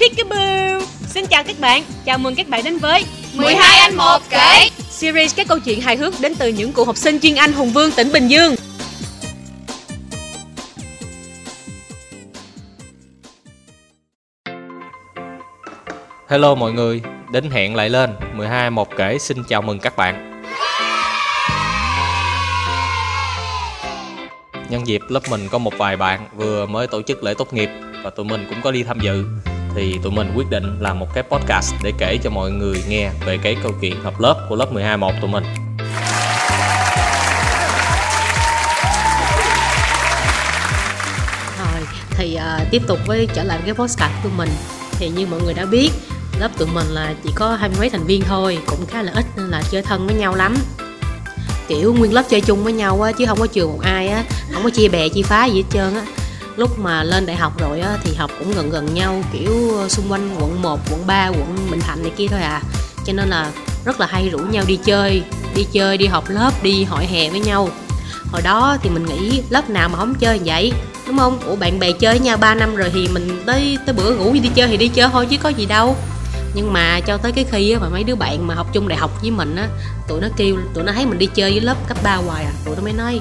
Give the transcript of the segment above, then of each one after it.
Peekaboo. Xin chào các bạn, chào mừng các bạn đến với 12 anh một kể Series các câu chuyện hài hước đến từ những cựu học sinh chuyên Anh Hùng Vương tỉnh Bình Dương. Hello mọi người, đến hẹn lại lên. 12 một kể xin chào mừng các bạn. Nhân dịp lớp mình có một vài bạn vừa mới tổ chức lễ tốt nghiệp và tụi mình cũng có đi tham dự thì tụi mình quyết định làm một cái podcast để kể cho mọi người nghe về cái câu chuyện hợp lớp của lớp 12 1 tụi mình. Rồi thì uh, tiếp tục với trở lại cái podcast của mình. Thì như mọi người đã biết lớp tụi mình là chỉ có hai mươi mấy thành viên thôi cũng khá là ít nên là chơi thân với nhau lắm. Kiểu nguyên lớp chơi chung với nhau á chứ không có trường một ai á không có chia bè chia phá gì hết trơn á lúc mà lên đại học rồi á thì học cũng gần gần nhau kiểu xung quanh quận 1, quận 3, quận Bình Thạnh này kia thôi à. Cho nên là rất là hay rủ nhau đi chơi đi chơi đi học lớp đi hội hè với nhau. Hồi đó thì mình nghĩ lớp nào mà không chơi vậy đúng không? Ủa bạn bè chơi với nhau 3 năm rồi thì mình tới tới bữa ngủ đi chơi thì đi chơi thôi chứ có gì đâu. Nhưng mà cho tới cái khi á, mà mấy đứa bạn mà học chung đại học với mình á tụi nó kêu tụi nó thấy mình đi chơi với lớp cấp 3 hoài à. Tụi nó mới nói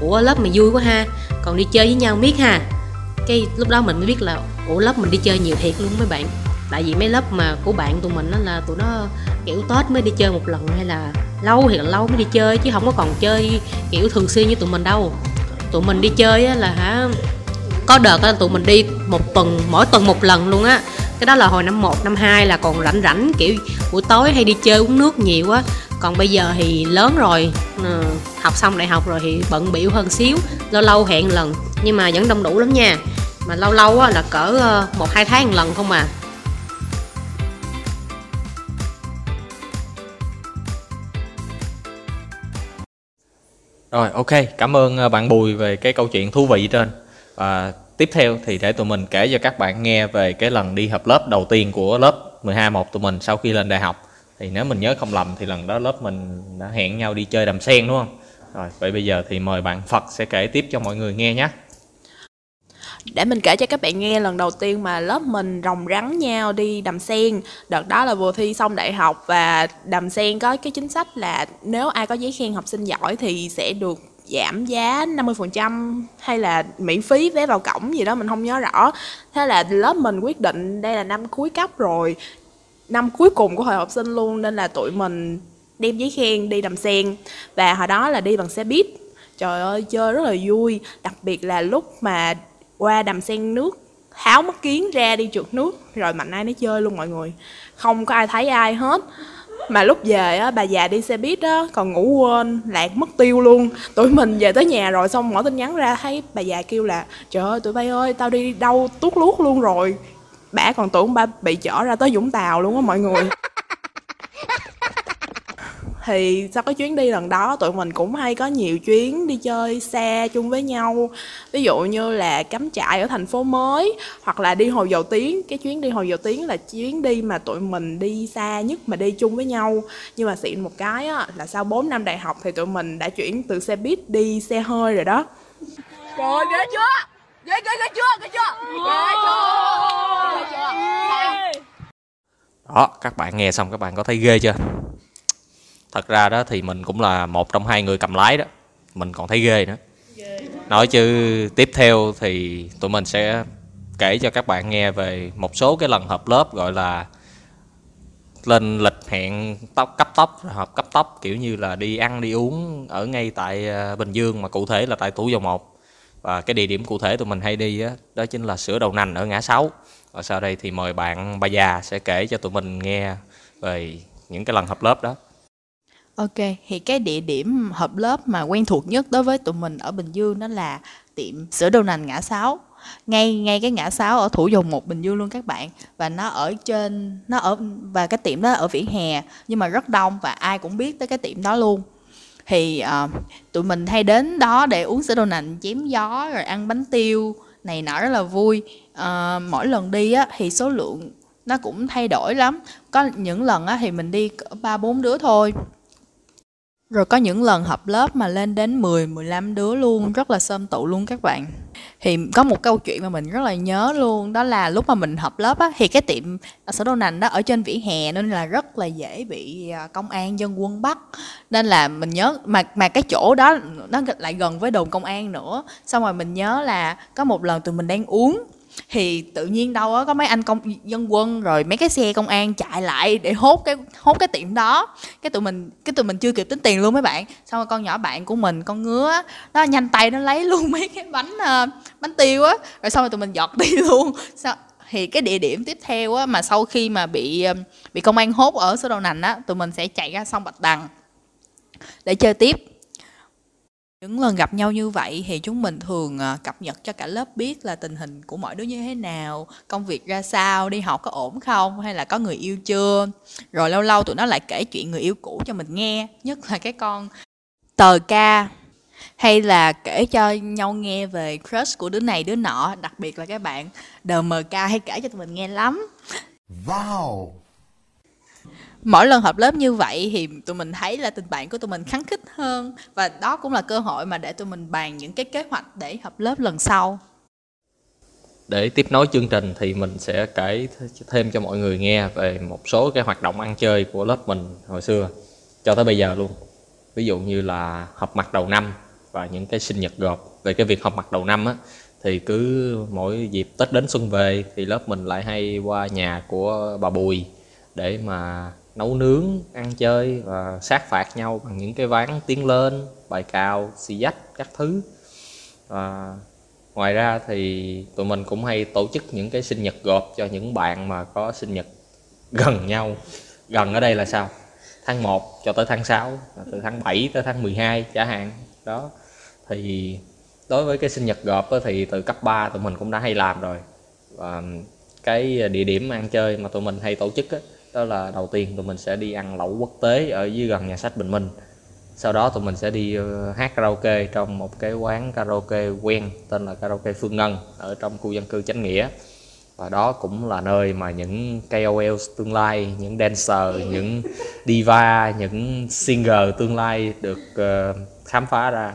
ủa lớp mày vui quá ha. Còn đi chơi với nhau miết ha. Cái lúc đó mình mới biết là ủa lớp mình đi chơi nhiều thiệt luôn mấy bạn. Tại vì mấy lớp mà của bạn tụi mình đó là tụi nó kiểu tết mới đi chơi một lần hay là lâu thì là lâu mới đi chơi chứ không có còn chơi kiểu thường xuyên như tụi mình đâu. Tụi mình đi chơi là hả có đợt là tụi mình đi một tuần mỗi tuần một lần luôn á. Cái đó là hồi năm 1, năm 2 là còn rảnh rảnh kiểu buổi tối hay đi chơi uống nước nhiều á còn bây giờ thì lớn rồi. Ừ, học xong đại học rồi thì bận biểu hơn xíu lâu lâu hẹn lần. Nhưng mà vẫn đông đủ lắm nha. Mà lâu lâu là cỡ ờ, một hai tháng một lần không à. Rồi ok, cảm ơn ờ, bạn Bùi về cái câu chuyện thú vị trên. Và tiếp theo thì để tụi mình kể cho các bạn nghe về cái lần đi hợp lớp đầu tiên của lớp 12 1 tụi mình sau khi lên đại học thì nếu mình nhớ không lầm thì lần đó lớp mình đã hẹn nhau đi chơi đầm sen, đúng không? Rồi, vậy bây giờ thì mời bạn Phật sẽ kể tiếp cho mọi người nghe nhé. Để mình kể cho các bạn nghe lần đầu tiên mà lớp mình rồng rắn nhau đi đầm sen. Đợt đó là vừa thi xong đại học và đầm sen có cái chính sách là nếu ai có giấy khen học sinh giỏi thì sẽ được giảm giá 50% hay là miễn phí vé vào cổng gì đó, mình không nhớ rõ. Thế là lớp mình quyết định đây là năm cuối cấp rồi năm cuối cùng của hội học sinh luôn, nên là tụi mình đem giấy khen đi đầm sen và hồi đó là đi bằng xe buýt. Trời ơi, chơi rất là vui. Đặc biệt là lúc mà qua đầm sen nước tháo mắt kiến ra đi trượt nước, rồi mạnh ai nấy chơi luôn mọi người. Không có ai thấy ai hết. Mà lúc về á, bà già đi xe buýt á, còn ngủ quên, lạc mất tiêu luôn. Tụi mình về tới nhà rồi xong mở tin nhắn ra, thấy bà già kêu là, trời ơi, tụi bay ơi, tao đi đâu tuốt luốt luôn rồi bả còn tưởng ba bị chở ra tới vũng tàu luôn á mọi người. Thì sau cái chuyến đi lần đó tụi mình cũng hay có nhiều chuyến đi chơi xa chung với nhau. Ví dụ như là cắm trại ở thành phố mới hoặc là đi hồ dầu tiếng. Cái chuyến đi hồ dầu tiếng là chuyến đi mà tụi mình đi xa nhất mà đi chung với nhau. Nhưng mà xịn một cái á, là sau 4 năm đại học thì tụi mình đã chuyển từ xe buýt đi xe hơi rồi đó. Trời ơi, ghê chưa? Ghê ghê ghê chưa? Ghê chưa? Ghê chưa? Ghê chưa? đó các bạn nghe xong các bạn có thấy ghê chưa thật ra đó thì mình cũng là một trong hai người cầm lái đó mình còn thấy ghê nữa nói chứ tiếp theo thì tụi mình sẽ kể cho các bạn nghe về một số cái lần họp lớp gọi là lên lịch hẹn tóc cấp tốc họp cấp tốc kiểu như là đi ăn đi uống ở ngay tại ờ, Bình Dương mà cụ thể là tại Thủ Dầu Một và cái địa điểm cụ thể tụi mình hay đi đó, đó chính là sữa đầu nành ở ngã sáu. Và sau đây thì mời bạn bà già sẽ kể cho tụi mình nghe về những cái lần họp lớp đó. Ok, thì cái địa điểm hợp lớp mà quen thuộc nhất đối với tụi mình ở Bình Dương đó là tiệm sữa đầu nành ngã sáu. Ngay ngay cái ngã sáu ở thủ dầu một Bình Dương luôn các bạn. Và nó ở trên nó ở và cái tiệm đó ở vỉa hè nhưng mà rất đông và ai cũng biết tới cái tiệm đó luôn thì uh, tụi mình hay đến đó để uống sữa đậu nành chém gió rồi ăn bánh tiêu này nọ rất là vui. Uh, mỗi lần đi á thì số lượng nó cũng thay đổi lắm. Có những lần á thì mình đi ba bốn đứa thôi rồi có những lần họp lớp mà lên đến 10, 15 đứa luôn, rất là sơm tụ luôn các bạn. thì có một câu chuyện mà mình rất là nhớ luôn đó là lúc mà mình học lớp á thì cái tiệm sở đô nành đó ở trên vỉa hè nên là rất là dễ bị à, công an dân quân bắt nên là mình nhớ mà mà cái chỗ đó nó lại gần với đồn công an nữa xong rồi mình nhớ là có một lần tụi mình đang uống thì tự nhiên đâu á có mấy anh công dân quân rồi mấy cái xe công an chạy lại để hốt cái hốt cái tiệm đó. Cái tụi mình cái tụi mình chưa kịp tính tiền luôn mấy bạn. Xong rồi con nhỏ bạn của mình con ngứa nó nhanh tay nó lấy luôn mấy cái bánh uh, bánh tiêu á. Rồi xong rồi tụi mình giọt đi luôn. Sao thì cái địa điểm tiếp theo á mà sau khi mà bị ờ, bị công an hốt ở số đầu nành á tụi mình sẽ chạy ra sông bạch đằng để chơi tiếp những lần gặp nhau như vậy thì chúng mình thường à, cập nhật cho cả lớp biết là tình hình của mỗi đứa như thế nào, công việc ra sao, đi học có ổn không hay là có người yêu chưa. Rồi lâu lâu tụi nó lại kể chuyện người yêu cũ cho mình nghe, nhất là cái con tờ ca hay là kể cho nhau nghe về crush của đứa này đứa nọ, đặc biệt là các bạn DMK hay kể cho tụi mình nghe lắm. Wow mỗi lần họp lớp như vậy thì tụi mình thấy là tình bạn của tụi mình kháng khích hơn. Và đó cũng là cơ hội mà để tụi mình bàn những cái kế hoạch để họp lớp lần sau. Để tiếp nối chương trình thì mình sẽ kể thêm cho mọi người nghe về một số cái hoạt động ăn chơi của lớp mình hồi xưa, cho tới bây giờ luôn. Ví dụ như là họp mặt đầu năm và những cái sinh nhật gộp. Về cái việc họp mặt đầu năm á, thì cứ mỗi dịp tết đến xuân về thì lớp mình lại hay qua nhà của bà bùi để mà nấu nướng ăn chơi và sát phạt nhau bằng những cái ván tiến lên bài cào xì dách các thứ. Và ngoài ra thì tụi mình cũng hay tổ chức những cái sinh nhật gộp cho những bạn mà có sinh nhật gần nhau. Gần ở đây là sao? Tháng 1 cho tới tháng 6 từ tháng 7 tới tháng 12 trả hạn đó. Thì đối với cái sinh nhật gộp thì từ cấp 3 tụi mình cũng đã hay làm rồi. Và cái địa điểm ăn chơi mà tụi mình hay tổ chức á, đó là đầu tiên tụi mình sẽ đi ăn lẩu quốc tế ở dưới gần nhà sách Bình Minh sau đó tụi mình sẽ đi ờ, hát karaoke trong một cái quán karaoke quen tên là karaoke Phương Ngân ở trong khu dân cư Chánh Nghĩa và đó cũng là nơi mà những KOL tương lai, những dancer, những diva, những singer tương lai được ờ, khám phá ra.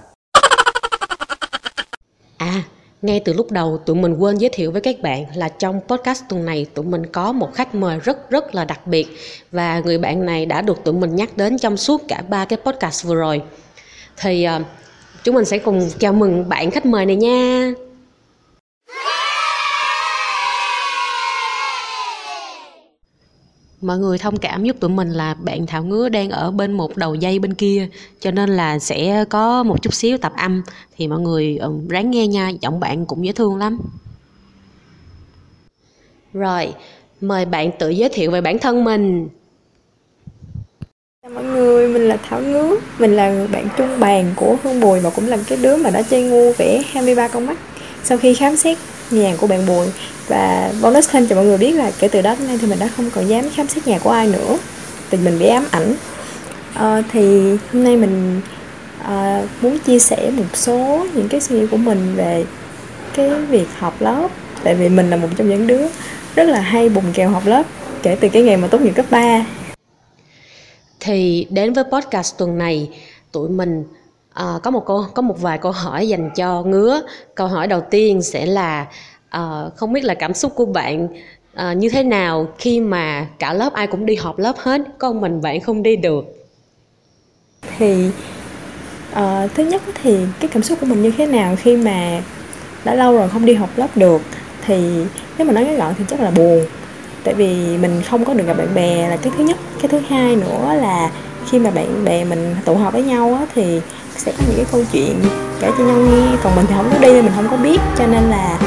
Ngay từ lúc đầu tụi mình quên giới thiệu với các bạn là trong podcast tuần này tụi mình có một khách mời rất rất là đặc biệt và người bạn này đã được tụi mình nhắc đến trong suốt cả ba cái podcast vừa rồi. Thì uh, chúng mình sẽ cùng chào mừng bạn khách mời này nha. Mọi người thông cảm giúp tụi mình là bạn thảo ngứa đang ở bên một đầu dây bên kia cho nên là sẽ có một chút xíu tập âm. Thì mọi người ráng nghe nha giọng bạn cũng dễ thương lắm. Rồi mời bạn tự giới thiệu về bản thân mình. Chào mọi người, mình là Thảo Ngứa. Mình là bạn trung bàn của Hương Bùi Và cũng là cái đứa mà đã chơi ngu vẽ 23 con mắt. Sau khi khám xét nhà của bạn Bùi. Và bonus thêm cho mọi người biết là kể từ đó đến nay thì mình đã không còn dám khám xét nhà của ai nữa. Vì mình bị ám ảnh. À, thì hôm nay mình à, muốn chia sẻ một số những cái suy nghĩ của mình về cái việc học lớp. Tại vì mình là một trong những đứa rất là hay bùng kèo học lớp kể từ cái ngày mà tốt nghiệp cấp 3 thì đến với podcast tuần này tụi mình à, có một câu có một vài câu hỏi dành cho ngứa. Câu hỏi đầu tiên sẽ là à, không biết là cảm xúc của bạn à, như thế nào khi mà cả lớp ai cũng đi họp lớp hết con mình bạn không đi được? Thì à, thứ nhất thì cái cảm xúc của mình như thế nào khi mà đã lâu rồi không đi học lớp được? Thì nếu mà nói ngắn gọn thì chắc là buồn tại vì mình không có được gặp bạn bè là cái thứ nhất. Cái thứ hai nữa là khi mà bạn bè mình tụ họp với nhau á, thì sẽ có những cái câu chuyện kể cho nhau nghe. Còn mình thì không có đi nên mình không có biết. Cho nên là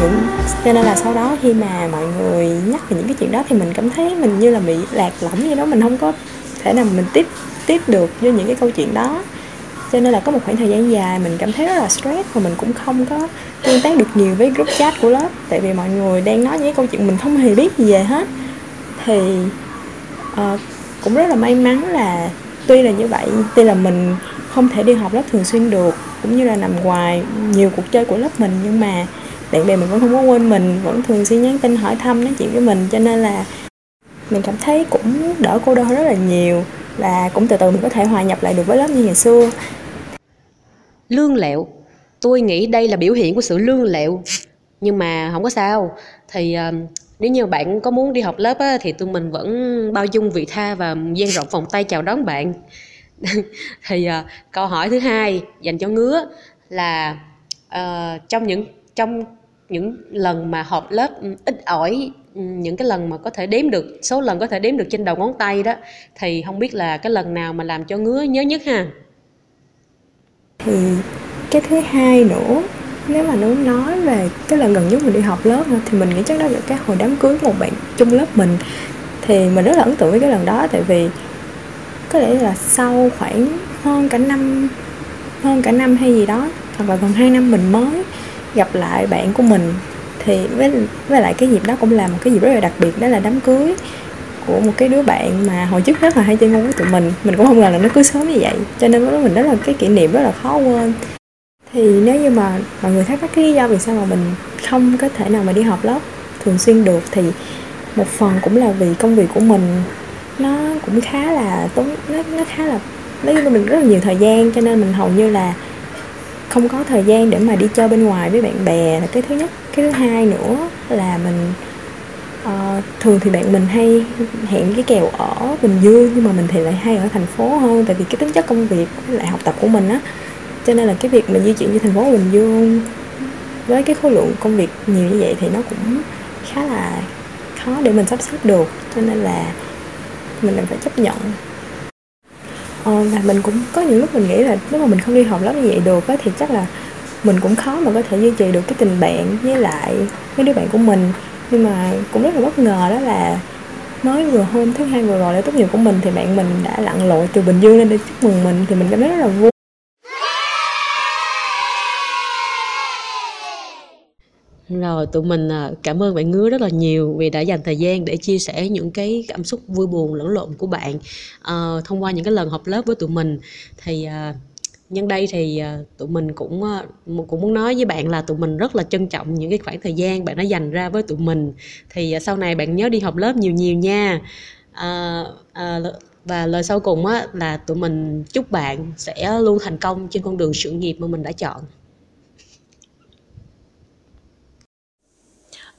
những cho nên là sau đó khi mà mọi người nhắc về những cái chuyện đó thì mình cảm thấy mình như là bị lạc lõng như đó. Mình không có thể nào mình tiếp tiếp được với những cái câu chuyện đó. Cho nên là có một khoảng thời gian dài mình cảm thấy rất là stress và mình cũng không có tương tác được nhiều với group chat của lớp. Tại vì mọi người đang nói những cái câu chuyện mình không hề biết gì về hết. Thì uh, cũng rất là may mắn là tuy là như vậy tuy là mình không thể đi học lớp thường xuyên được cũng như là nằm ngoài nhiều cuộc chơi của lớp mình nhưng mà bạn bè mình vẫn không có quên mình vẫn thường xuyên nhắn tin hỏi thăm nói chuyện với mình cho nên là mình cảm thấy cũng đỡ cô đơn rất là nhiều và cũng từ từ mình có thể hòa nhập lại được với lớp như ngày xưa. Lương lẹo. Tôi nghĩ đây là biểu hiện của sự lương lẹo. Nhưng mà không có sao. Thì uh, nếu như bạn có muốn đi học lớp á, thì tụi mình vẫn bao dung vị tha và dang rộng vòng tay chào đón bạn. thì uh, câu hỏi thứ hai dành cho ngứa là uh, trong những trong những lần mà họp lớp ừ, ít ỏi ừ, những cái lần mà có thể đếm được số lần có thể đếm được trên đầu ngón tay đó thì không biết là cái lần nào mà làm cho ngứa nhớ nhất ha? Thì cái thứ hai nữa nếu mà muốn nói về cái lần gần nhất mình đi học lớp thì mình nghĩ chắc đó là cái hồi đám cưới một bạn chung lớp mình. Thì mình rất là ấn tượng với cái lần đó tại vì có lẽ là sau khoảng hơn cả năm, hơn cả năm hay gì đó, hoặc là gần hai năm mình mới gặp lại bạn của mình, thì với với lại cái dịp đó cũng là một cái dịp rất là đặc biệt, đó là đám cưới của một cái đứa bạn mà hồi trước rất là hay chơi ngu với tụi mình mình cũng không ngờ là nó cưới sớm như vậy, cho nên với mình đó là cái kỷ niệm rất là khó quên. Thì nếu như mà mọi người thắc mắc cái lý do vì sao mà mình không có thể nào mà đi học lớp thường xuyên được, thì một phần cũng là vì công việc của mình nó cũng khá là tốn nó nó khá là lấy cho mình rất là nhiều thời gian cho nên mình hầu như là không có thời gian để mà đi chơi bên ngoài với bạn bè. Là cái thứ nhất cái thứ hai nữa là mình uh, thường thì bạn mình hay hẹn cái kèo ở bình dương nhưng mà mình thì lại hay ở thành phố hơn tại vì cái tính chất công việc lại học tập của mình á. Cho nên là cái việc mình di chuyển như thành phố bình dương với cái khối lượng công việc nhiều như vậy thì nó cũng khá là khó để mình sắp xếp được. Cho nên là mình lại phải chấp nhận. Ờ, và mình cũng có những lúc mình nghĩ là nếu mà mình không đi học lớp như vậy được á thì chắc là mình cũng khó mà có thể duy trì được cái tình bạn với lại mấy đứa bạn của mình. Nhưng mà cũng rất là bất ngờ đó là mới vừa hôm thứ hai vừa rồi lễ tốt nghiệp của mình thì bạn mình đã lặn lội từ bình dương lên để chúc mừng mình thì mình cảm thấy rất là vui. Rồi tụi mình à, cảm ơn bạn Ngứa rất là nhiều vì đã dành thời gian để chia sẻ những cái cảm xúc vui buồn lẫn lộn của bạn à, thông qua những cái lần học lớp với tụi mình. Thì à, nhân đây thì à, tụi mình cũng à, cũng muốn nói với bạn là tụi mình rất là trân trọng những cái khoảng thời gian bạn đã dành ra với tụi mình. Thì à, sau này bạn nhớ đi học lớp nhiều nhiều nha. À, à, và lời sau cùng á, là tụi mình chúc bạn sẽ luôn thành công trên con đường sự nghiệp mà mình đã chọn.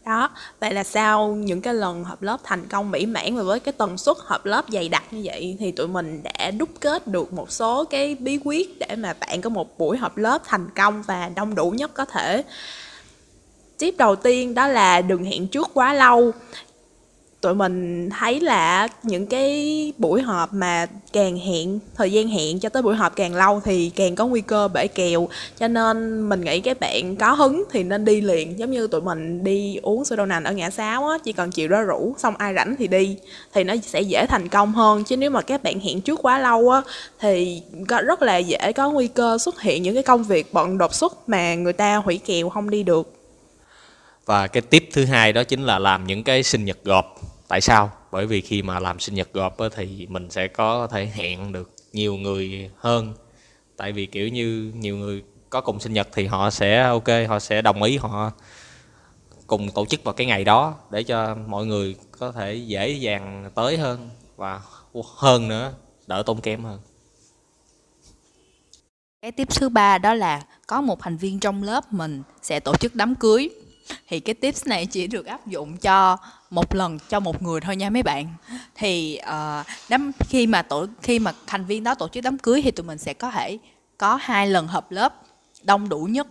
Đó, vậy là sau những cái lần họp lớp thành công mỹ mãn và với cái tần suất họp lớp dày đặc như vậy thì tụi mình đã đúc kết được một số cái bí quyết để mà bạn có một buổi họp lớp thành công và đông đủ nhất có thể. Tiếp đầu tiên đó là đừng hẹn trước quá lâu tụi mình thấy là những cái buổi họp mà càng hẹn thời gian hẹn cho tới buổi họp càng lâu thì càng có nguy cơ bể kèo. Cho nên mình nghĩ các bạn có hứng thì nên đi liền, giống như tụi mình đi uống sữa đậu nành ở ngã sáu á, chỉ cần chịu đó rủ, xong ai rảnh thì đi, thì nó sẽ dễ thành công hơn. Chứ nếu mà các bạn hẹn trước quá lâu á, thì có rất là dễ có nguy cơ xuất hiện những cái công việc bận đột xuất mà người ta hủy kèo không đi được. Và cái tip thứ hai đó chính là làm những cái sinh nhật gộp tại sao? Bởi vì khi mà làm sinh nhật gộp thì mình sẽ có thể hẹn được nhiều người hơn. Tại vì kiểu như nhiều người có cùng sinh nhật thì họ sẽ, ok, họ sẽ đồng ý họ cùng tổ chức vào cái ngày đó để cho mọi người có thể dễ dàng tới hơn và hơn nữa, đỡ tốn kém hơn. Cái tiếp thứ ba đó là có một thành viên trong lớp mình sẽ tổ chức đám cưới thì cái tips này chỉ được áp dụng cho một lần cho một người thôi nha mấy bạn. Thì uh, đám khi mà tổ khi mà thành viên đó tổ chức đám cưới thì tụi mình sẽ có thể có hai lần họp lớp đông đủ nhất.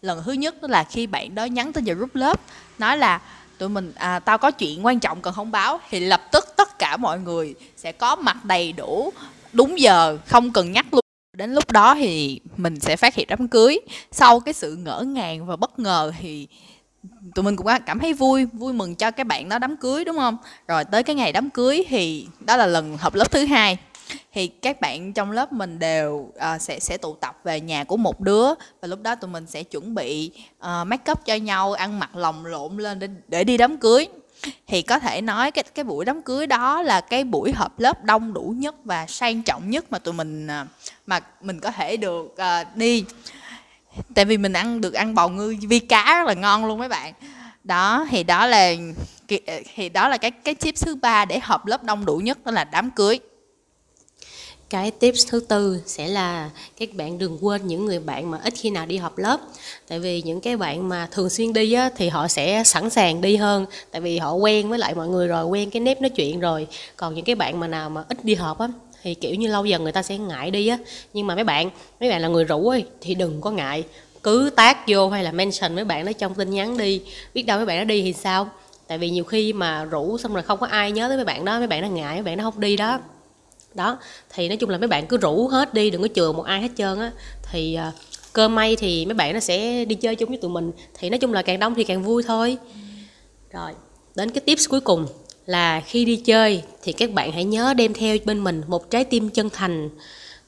Lần thứ nhất là khi bạn đó nhắn tin vào group lớp nói là tụi mình à, tao có chuyện quan trọng cần thông báo. Thì lập tức tất cả mọi người sẽ có mặt đầy đủ đúng giờ không cần nhắc luôn. Đến lúc đó thì mình sẽ phát hiện đám cưới. Sau cái sự ngỡ ngàng và bất ngờ thì tụi mình cũng cảm thấy vui vui mừng cho cái bạn đó đám cưới đúng không? Rồi tới cái ngày đám cưới thì đó là lần học lớp thứ hai. Thì các bạn trong lớp mình đều uh, sẽ sẽ tụ tập về nhà của một đứa và lúc đó tụi mình sẽ chuẩn bị uh, make up cho nhau ăn mặc lồng lộn lên để để đi đám cưới. Thì có thể nói cái cái buổi đám cưới đó là cái buổi họp lớp đông đủ nhất và sang trọng nhất mà tụi mình uh, mà mình có thể được uh, đi tại vì mình ăn được ăn bào ngư vi cá rất là ngon luôn mấy bạn. Đó thì đó là thì đó là cái cái tip thứ ba để họp lớp đông đủ nhất đó là đám cưới. Cái tips thứ tư sẽ là các bạn đừng quên những người bạn mà ít khi nào đi họp lớp. Tại vì những cái bạn mà thường xuyên đi á, thì họ sẽ sẵn sàng đi hơn. Tại vì họ quen với lại mọi người rồi quen cái nếp nói chuyện rồi. Còn những cái bạn mà nào mà ít đi họp á thì kiểu như lâu dần người ta sẽ ngại đi á. Nhưng mà mấy bạn mấy bạn là người rủ ấy thì đừng có ngại. Cứ tác vô hay là mention mấy bạn đó trong tin nhắn đi. Biết đâu mấy bạn đó đi thì sao? Tại vì nhiều khi mà rủ xong rồi không có ai nhớ tới mấy bạn đó mấy bạn nó ngại mấy bạn nó không đi đó. Đó thì nói chung là mấy bạn cứ rủ hết đi đừng có chừa một ai hết trơn á. Thì uh, cơ may thì mấy bạn nó sẽ đi chơi chung với tụi mình. Thì nói chung là càng đông thì càng vui thôi. Rồi đến cái tips cuối cùng là khi đi chơi thì các bạn hãy nhớ đem theo bên mình một trái tim chân thành.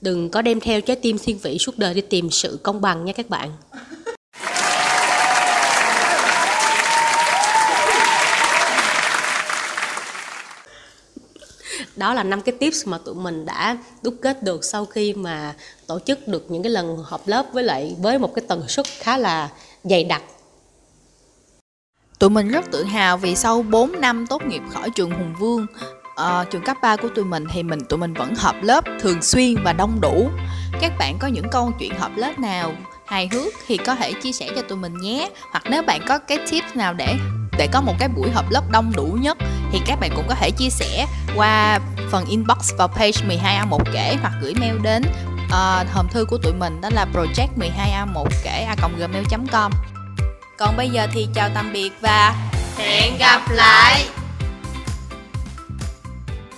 Đừng có đem theo trái tim thiên vị suốt đời đi tìm sự công bằng nha các bạn. Đó là năm cái tips mà tụi mình đã đúc kết được sau khi mà tổ chức được những cái lần họp lớp với lại với một cái tần suất khá là dày đặc. Tụi mình rất tự hào vì sau 4 năm tốt nghiệp khỏi trường Hùng Vương uh, trường cấp 3 của tụi mình thì mình tụi mình vẫn hợp lớp thường xuyên và đông đủ. Các bạn có những câu chuyện hợp lớp nào hài hước thì có thể chia sẻ cho tụi mình nhé. Hoặc nếu bạn có cái tip nào để để có một cái buổi họp lớp đông đủ nhất thì các bạn cũng có thể chia sẻ qua phần inbox vào page 12A1 kể hoặc gửi mail đến uh, hòm thư của tụi mình đó là project 12A1 kể a gmail.com còn bây giờ thì chào tạm biệt và hẹn gặp lại!